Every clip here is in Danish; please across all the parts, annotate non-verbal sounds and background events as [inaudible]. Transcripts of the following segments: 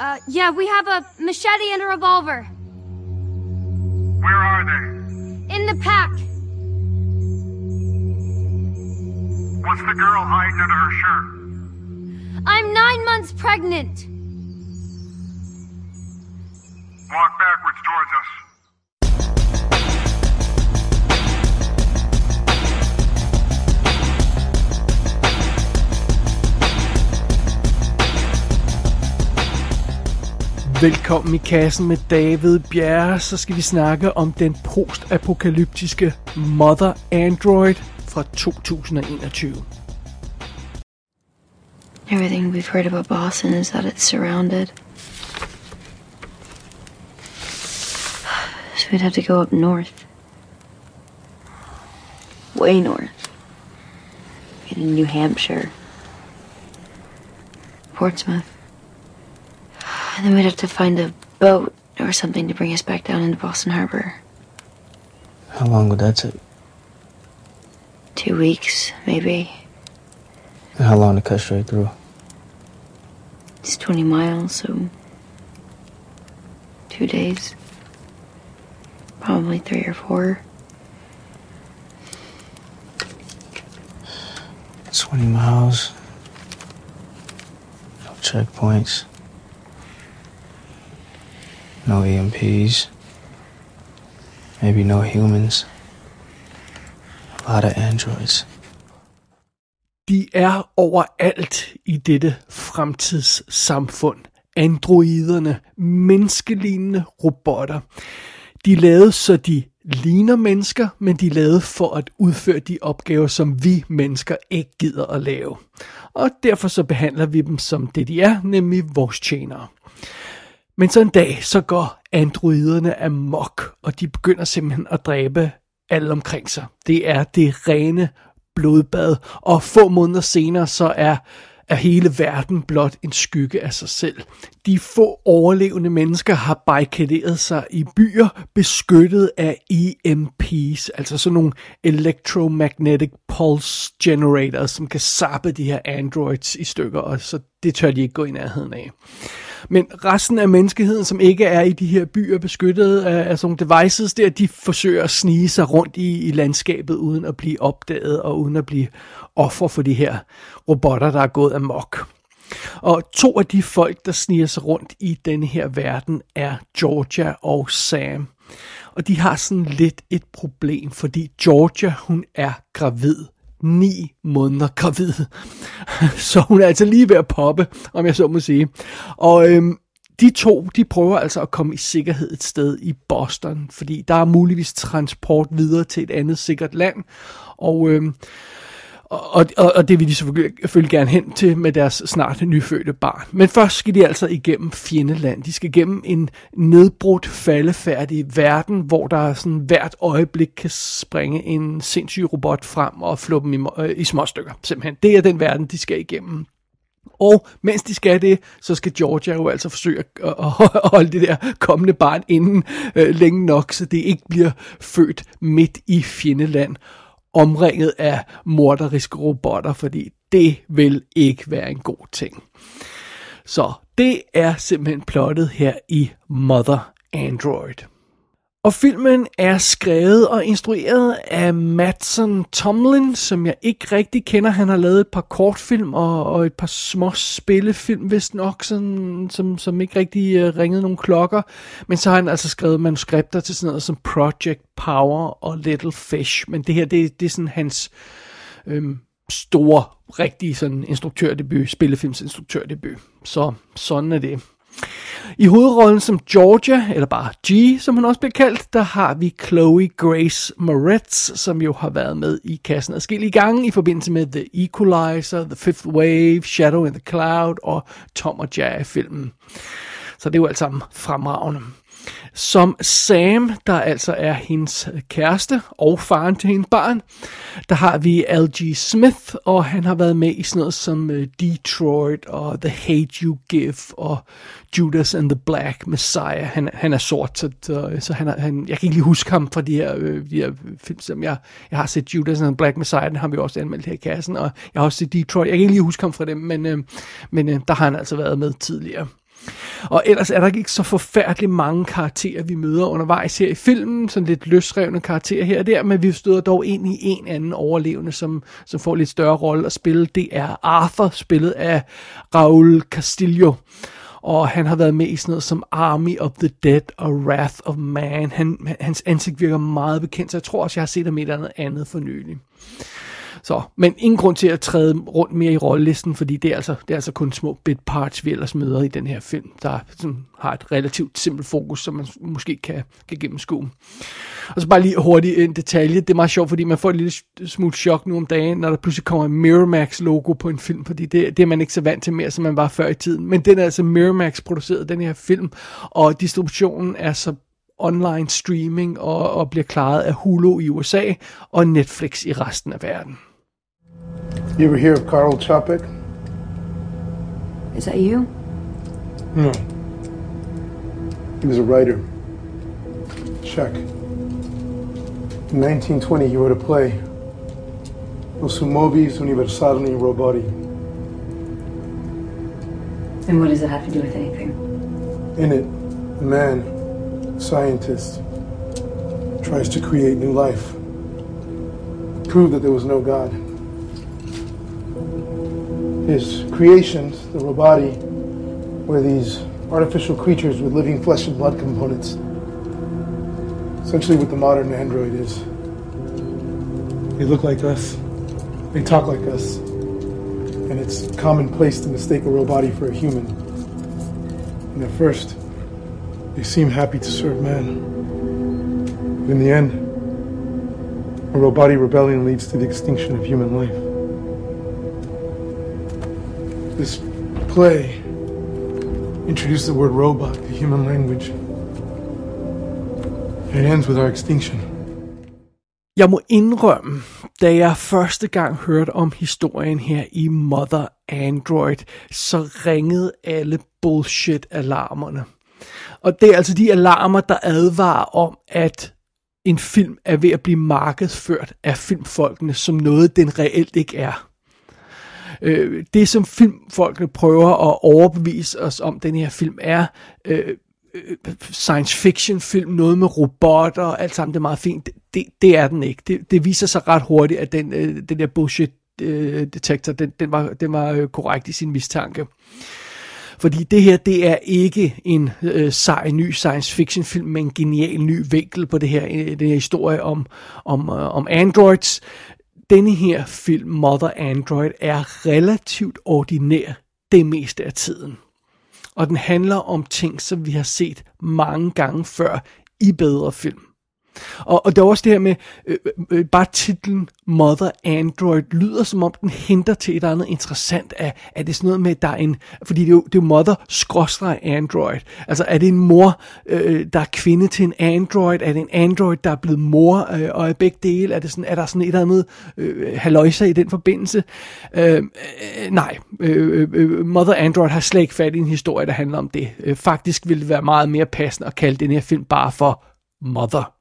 Uh, yeah, we have a machete and a revolver. Where are they? In the pack. What's the girl hiding under her shirt? I'm nine months pregnant. Walk backwards towards us. Velkommen i kassen med David Bjerre. Så skal vi snakke om den postapokalyptiske Mother Android fra 2021. Everything we've heard about Boston is that it's surrounded. So we'd have to go up north. Way north. In New Hampshire. Portsmouth. And then we'd have to find a boat or something to bring us back down into Boston Harbor. How long would that take? Two weeks, maybe. And how long to cut straight through? It's 20 miles, so. Two days. Probably three or four. 20 miles. No checkpoints. No EMPs. Maybe no humans. A lot of androids. De er overalt i dette fremtidssamfund. Androiderne, menneskelignende robotter. De er lavet, så de ligner mennesker, men de er lavet for at udføre de opgaver, som vi mennesker ikke gider at lave. Og derfor så behandler vi dem som det de er, nemlig vores tjenere. Men så en dag, så går androiderne amok, og de begynder simpelthen at dræbe alle omkring sig. Det er det rene blodbad, og få måneder senere, så er, er hele verden blot en skygge af sig selv. De få overlevende mennesker har barrikaderet sig i byer, beskyttet af EMPs, altså sådan nogle electromagnetic pulse generators, som kan sappe de her androids i stykker, og så det tør de ikke gå i nærheden af. Men resten af menneskeheden, som ikke er i de her byer beskyttet af, af sådan nogle devices der, de forsøger at snige sig rundt i, i landskabet uden at blive opdaget og uden at blive offer for de her robotter, der er gået amok. Og to af de folk, der sniger sig rundt i denne her verden, er Georgia og Sam. Og de har sådan lidt et problem, fordi Georgia, hun er gravid ni måneder gravid. [laughs] Så hun er altså lige ved at poppe, om jeg så må sige. Og øhm, de to, de prøver altså at komme i sikkerhed et sted i Boston, fordi der er muligvis transport videre til et andet sikkert land. Og, øhm, og, og, og det vil de selvfølgelig, gerne hen til med deres snart nyfødte barn. Men først skal de altså igennem fjendeland. De skal igennem en nedbrudt, faldefærdig verden, hvor der sådan hvert øjeblik kan springe en sindssyg robot frem og flå dem i, øh, i små stykker. Simpelthen. Det er den verden, de skal igennem. Og mens de skal det, så skal Georgia jo altså forsøge at, at holde det der kommende barn inden øh, længe nok, så det ikke bliver født midt i fjendeland omringet af morderiske robotter, fordi det vil ikke være en god ting. Så det er simpelthen plottet her i Mother Android. Og filmen er skrevet og instrueret af Madsen Tomlin, som jeg ikke rigtig kender. Han har lavet et par kortfilm og, og et par små spillefilm, hvis nok, sådan, som, som ikke rigtig uh, ringede nogle klokker. Men så har han altså skrevet manuskripter til sådan noget som Project Power og Little Fish. Men det her, det, det er sådan hans øhm, store, rigtige sådan instruktørdebut, spillefilmsinstruktørdebut. Så sådan er det. I hovedrollen som Georgia, eller bare G, som hun også bliver kaldt, der har vi Chloe Grace Moretz, som jo har været med i kassen adskillige gange i forbindelse med The Equalizer, The Fifth Wave, Shadow in the Cloud og Tom og Jerry-filmen. Så det er jo alt sammen fremragende. Som Sam, der altså er hendes kæreste og faren til hendes barn, der har vi L.G. Smith, og han har været med i sådan noget som øh, Detroit og The Hate You Give og Judas and the Black Messiah. Han, han er sort, så, så han, er, han, jeg kan ikke lige huske ham fra de her, øh, de her film, som jeg, jeg har set Judas and the Black Messiah, den har vi også anmeldt her i kassen, og jeg har også set Detroit. Jeg kan ikke lige huske ham fra dem, men, øh, men øh, der har han altså været med tidligere. Og ellers er der ikke så forfærdeligt mange karakterer, vi møder undervejs her i filmen. Sådan lidt løsrevne karakterer her og der, men vi støder dog ind i en anden overlevende, som, som får lidt større rolle at spille. Det er Arthur, spillet af Raul Castillo og han har været med i sådan noget som Army of the Dead og Wrath of Man. Han, hans ansigt virker meget bekendt, så jeg tror også, jeg har set ham i et eller andet andet for nylig. Så, men ingen grund til at træde rundt mere i rollelisten, fordi det er, altså, det er altså kun små bit parts, vi ellers møder i den her film, der sådan, har et relativt simpelt fokus, som man måske kan, kan gennemskue. Og så bare lige hurtigt en detalje. Det er meget sjovt, fordi man får et lille smule chok nu om dagen, når der pludselig kommer en Miramax logo på en film, fordi det, det er man ikke så vant til mere, som man var før i tiden. Men den er altså Miramax produceret, den her film, og distributionen er så online streaming og, og bliver klaret af Hulu i USA og Netflix i resten af verden. You ever hear of Karl Chopik? Is that you? No. He was a writer. Check. In 1920, he wrote a play, Los Mobis Universali Roboti. And what does it have to do with anything? In it, a man, a scientist, tries to create new life, prove that there was no God. His creations, the Roboti, were these artificial creatures with living flesh and blood components. Essentially, what the modern android is. They look like us, they talk like us, and it's commonplace to mistake a Roboti for a human. And at first, they seem happy to serve man. But in the end, a Roboti rebellion leads to the extinction of human life. This play introduced the word robot to human language. It ends with our extinction. Jeg må indrømme, da jeg første gang hørte om historien her i Mother Android, så ringede alle bullshit-alarmerne. Og det er altså de alarmer, der advarer om, at en film er ved at blive markedsført af filmfolkene som noget, den reelt ikke er. Øh, det, som filmfolkene prøver at overbevise os om, den her film er, øh, øh, science fiction film, noget med robotter og alt sammen, det er meget fint. Det, det, det er den ikke. Det, det viser sig ret hurtigt, at den, øh, den der bullshit øh, detektor, den, den var, den var øh, korrekt i sin mistanke. Fordi det her, det er ikke en øh, sej ny science fiction film med en genial ny vinkel på det her, øh, den her historie om, om, øh, om androids. Denne her film, Mother Android, er relativt ordinær det meste af tiden. Og den handler om ting, som vi har set mange gange før i bedre film. Og, og der er også det her med, øh, øh, øh, bare titlen Mother Android lyder som om den henter til et eller andet interessant. Er, er det sådan noget med, der er en, fordi det er jo, det er jo Mother skråstreg Android. Altså er det en mor, øh, der er kvinde til en Android? Er det en Android, der er blevet mor øh, og er begge dele? Er, det sådan, er der sådan et eller andet øh, haløjse i den forbindelse? Øh, øh, nej, øh, øh, øh Mother Android har slet ikke fat i en historie, der handler om det. Øh, faktisk ville det være meget mere passende at kalde den her film bare for Mother.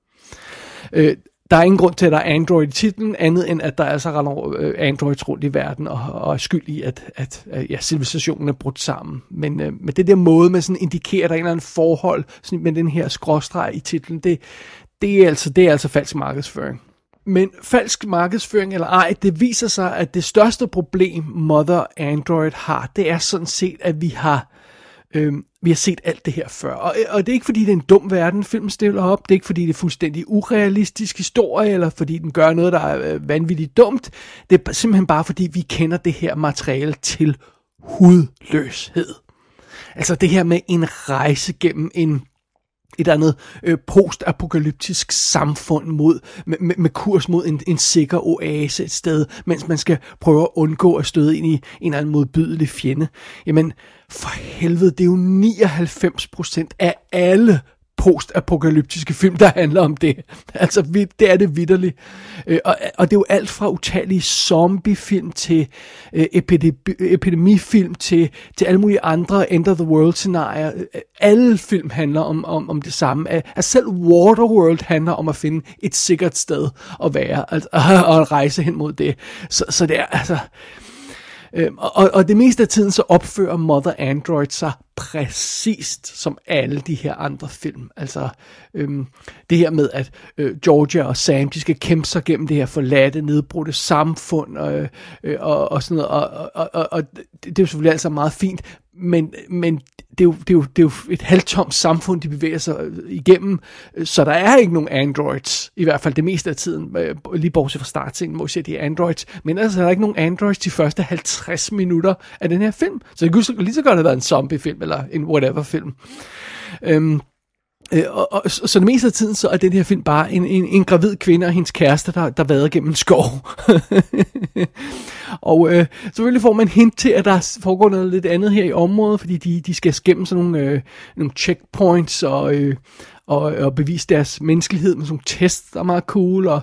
Øh, der er ingen grund til, at der er Android i titlen, andet end at der altså render øh, Androids rundt i verden og, og er skyld i, at, at, at ja, civilisationen er brudt sammen. Men øh, men det der måde, man sådan indikerer, at der er en eller anden forhold sådan, med den her skråstreg i titlen, det, det, er altså, det er altså falsk markedsføring. Men falsk markedsføring eller ej, det viser sig, at det største problem Mother Android har, det er sådan set, at vi har Øhm, vi har set alt det her før. Og, og det er ikke fordi, det er en dum verden, filmen stiller op. Det er ikke fordi, det er fuldstændig urealistisk historie, eller fordi den gør noget, der er øh, vanvittigt dumt. Det er simpelthen bare fordi, vi kender det her materiale til hudløshed. Altså det her med en rejse gennem en et andet øh, postapokalyptisk samfund mod, med, med, med kurs mod en, en sikker oase et sted, mens man skal prøve at undgå at støde ind i en eller anden modbydelig fjende. Jamen, for helvede, det er jo 99% af alle postapokalyptiske film, der handler om det. Altså, det er det vidderligt. Øh, og, og det er jo alt fra utallige zombiefilm til øh, epidemi, epidemifilm til, til alle mulige andre end of the world scenarier. Alle film handler om, om, om det samme. Altså, selv Waterworld handler om at finde et sikkert sted at være, altså, [laughs] og at rejse hen mod det. Så, så det er altså Øhm, og, og, og det meste af tiden så opfører Mother Android sig præcist som alle de her andre film. Altså øhm, det her med, at øh, Georgia og Sam, de skal kæmpe sig gennem det her forladte, nedbrudte samfund og, øh, øh og, og sådan noget. Og, og, og, og det er jo selvfølgelig altså meget fint, men, men det, er jo, det, er jo, det er jo et halvtomt samfund, de bevæger sig øh, igennem, så der er ikke nogen androids, i hvert fald det meste af tiden, øh, lige bortset fra startscenen, hvor vi ser de androids, men ellers er der ikke nogen androids de første 50 minutter af den her film, så det kunne lige så godt have været en zombiefilm, eller en whatever-film. Øhm, Øh, og, og, så det meste af tiden, så er den her film bare en, en, en gravid kvinde og hendes kæreste, der, der vader gennem en skov. [laughs] og øh, selvfølgelig får man hint til, at der foregår noget lidt andet her i området, fordi de, de skal gennem sådan nogle, øh, nogle checkpoints og, øh, og, og bevise deres menneskelighed med sådan nogle tests, der er meget cool, og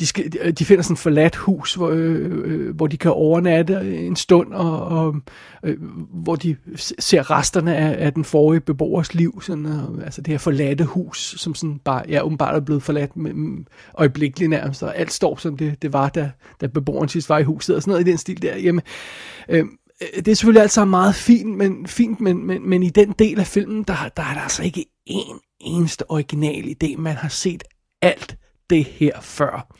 de, skal, de finder sådan et forladt hus, hvor, øh, øh, hvor de kan overnatte en stund, og, og øh, hvor de ser resterne af, af den forrige beboers liv, sådan, og, altså det her forladte hus, som sådan bare, ja, åbenbart er blevet forladt med, med mm, øjeblikkeligt nærmest, og alt står som det, det var, da, da beboeren sidst var i huset, og sådan noget i den stil der. Jamen, øh, det er selvfølgelig alt sammen meget fint, men, fint men, men, men i den del af filmen, der, der er der altså ikke en eneste original idé. Man har set alt det her før.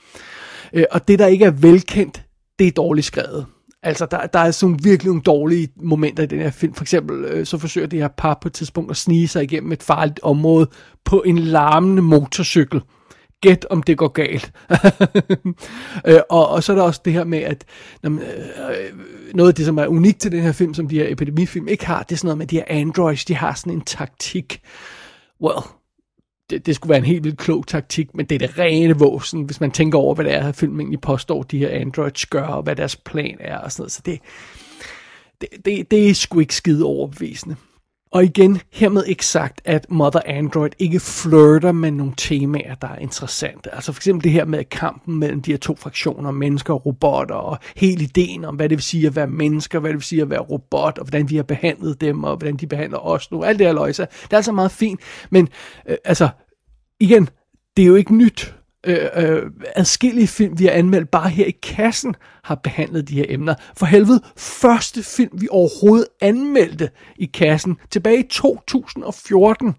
Øh, og det, der ikke er velkendt, det er dårligt skrevet. Altså, der, der er sådan virkelig nogle dårlige momenter i den her film. For eksempel, øh, så forsøger det her par på et tidspunkt at snige sig igennem et farligt område på en larmende motorcykel. Gæt om det går galt. [laughs] øh, og, og så er der også det her med, at når, øh, øh, noget af det, som er unikt til den her film, som de her epidemifilm ikke har, det er sådan noget med, de her androids, de har sådan en taktik, well, det, det skulle være en helt vildt klog taktik, men det er det rene våsen, hvis man tænker over, hvad det er, at filmen egentlig påstår, de her androids gør, og hvad deres plan er, og sådan noget. Så det, det, det, det er sgu ikke skide overbevisende. Og igen, hermed ikke sagt, at Mother Android ikke flirter med nogle temaer, der er interessante. Altså for eksempel det her med kampen mellem de her to fraktioner, mennesker og robotter, og hele ideen om, hvad det vil sige at være mennesker, hvad det vil sige at være robot, og hvordan vi har behandlet dem, og hvordan de behandler os nu. Alt det her løjse. Det er altså meget fint, men øh, altså, igen, det er jo ikke nyt øh, øh, adskillige film, vi har anmeldt bare her i kassen, har behandlet de her emner. For helvede, første film, vi overhovedet anmeldte i kassen, tilbage i 2014,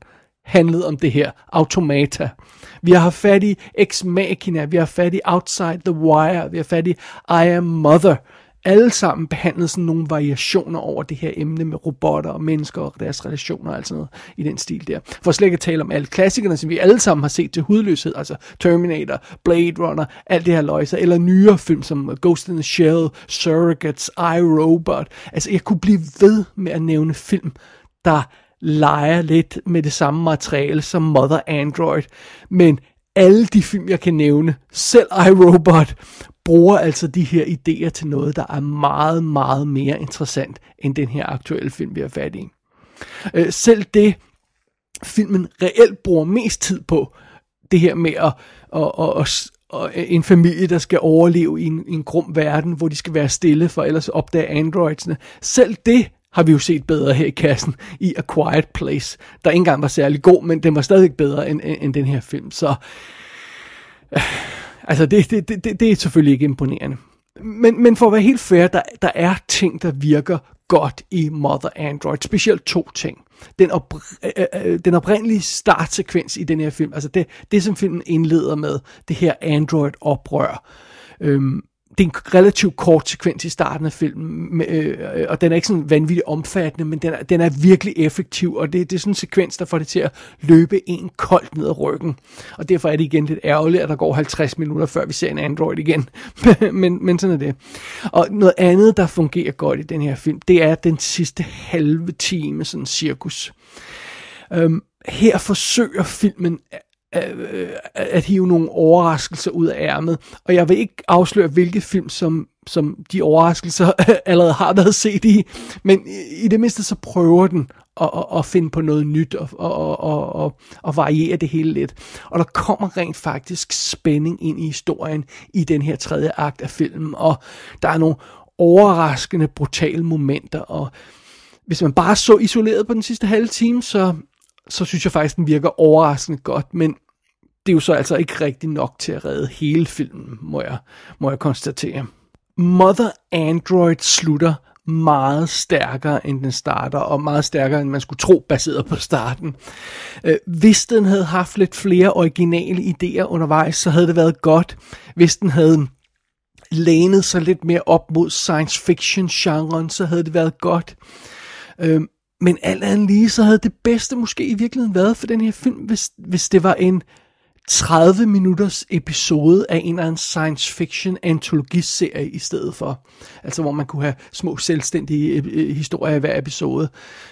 handlede om det her, Automata. Vi har haft fat i Ex Machina, vi har fat i Outside the Wire, vi har fat i I Am Mother, alle sammen behandlet sådan nogle variationer over det her emne med robotter og mennesker og deres relationer og alt sådan noget i den stil der. For slet ikke at tale om alle klassikerne, som vi alle sammen har set til hudløshed, altså Terminator, Blade Runner, alt det her løjser, eller nyere film som Ghost in the Shell, Surrogates, I, Robot. Altså jeg kunne blive ved med at nævne film, der leger lidt med det samme materiale som Mother Android, men alle de film, jeg kan nævne, selv iRobot, bruger altså de her idéer til noget, der er meget, meget mere interessant end den her aktuelle film, vi har fat i. Øh, selv det, filmen reelt bruger mest tid på, det her med at, at, at, at, at en familie, der skal overleve i en, i en grum verden, hvor de skal være stille, for ellers opdage androidsene. Selv det har vi jo set bedre her i kassen i A Quiet Place, der ikke engang var særlig god, men den var stadig bedre end, end den her film. Så øh, Altså, det, det, det, det er selvfølgelig ikke imponerende. Men, men for at være helt fair, der, der er ting, der virker godt i Mother Android. Specielt to ting. Den, op, øh, øh, øh, den oprindelige startsekvens i den her film, altså det, det som filmen indleder med, det her Android-oprør. Øhm, det er en relativt kort sekvens i starten af filmen, øh, og den er ikke sådan vanvittigt omfattende, men den er, den er virkelig effektiv, og det, det er sådan en sekvens, der får det til at løbe en koldt ned ad ryggen. Og derfor er det igen lidt ærgerligt, at der går 50 minutter, før vi ser en Android igen. [laughs] men, men sådan er det. Og noget andet, der fungerer godt i den her film, det er den sidste halve time, sådan cirkus. Øhm, her forsøger filmen Øh, at hive nogle overraskelser ud af ærmet. Og jeg vil ikke afsløre, hvilke film, som, som de overraskelser [laughs] allerede har været set i, men i det mindste så prøver den at, at, at finde på noget nyt og, og, og, og, og variere det hele lidt. Og der kommer rent faktisk spænding ind i historien i den her tredje akt af filmen, og der er nogle overraskende, brutale momenter, og hvis man bare så isoleret på den sidste halve time, så, så synes jeg faktisk, den virker overraskende godt, men det er jo så altså ikke rigtig nok til at redde hele filmen, må jeg, må jeg konstatere. Mother Android slutter meget stærkere, end den starter, og meget stærkere, end man skulle tro, baseret på starten. Øh, hvis den havde haft lidt flere originale idéer undervejs, så havde det været godt. Hvis den havde lænet sig lidt mere op mod science fiction genren, så havde det været godt. Øh, men alt andet lige, så havde det bedste måske i virkeligheden været for den her film, hvis, hvis det var en 30 minutters episode af en eller anden science fiction antologiserie i stedet for. Altså hvor man kunne have små selvstændige øh, øh historier i hver episode.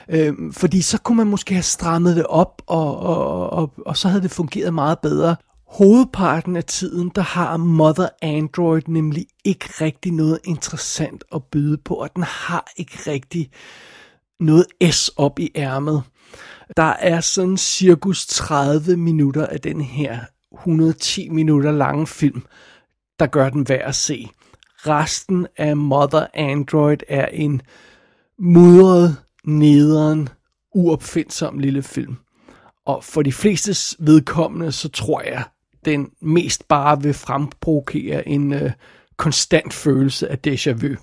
Øhm, fordi så kunne man måske have strammet det op, og, og, og, og så havde det fungeret meget bedre. Hovedparten af tiden, der har Mother Android nemlig ikke rigtig noget interessant at byde på, og den har ikke rigtig noget S op i ærmet. Der er sådan cirkus 30 minutter af den her 110 minutter lange film, der gør den værd at se. Resten af Mother Android er en mudret, nederen, uopfindsom lille film. Og for de flestes vedkommende, så tror jeg, den mest bare vil fremprovokere en øh, konstant følelse af déjà vu.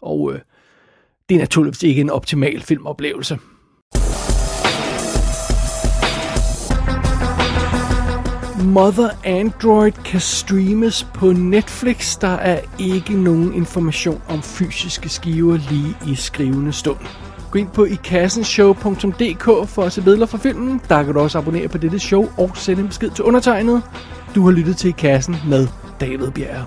Og øh, det er naturligvis ikke en optimal filmoplevelse. Mother Android kan streames på Netflix. Der er ikke nogen information om fysiske skiver lige i skrivende stund. Gå ind på ikassenshow.dk for at se billeder fra filmen. Der kan du også abonnere på dette show og sende en besked til undertegnet. Du har lyttet til I Kassen med David Bjerre.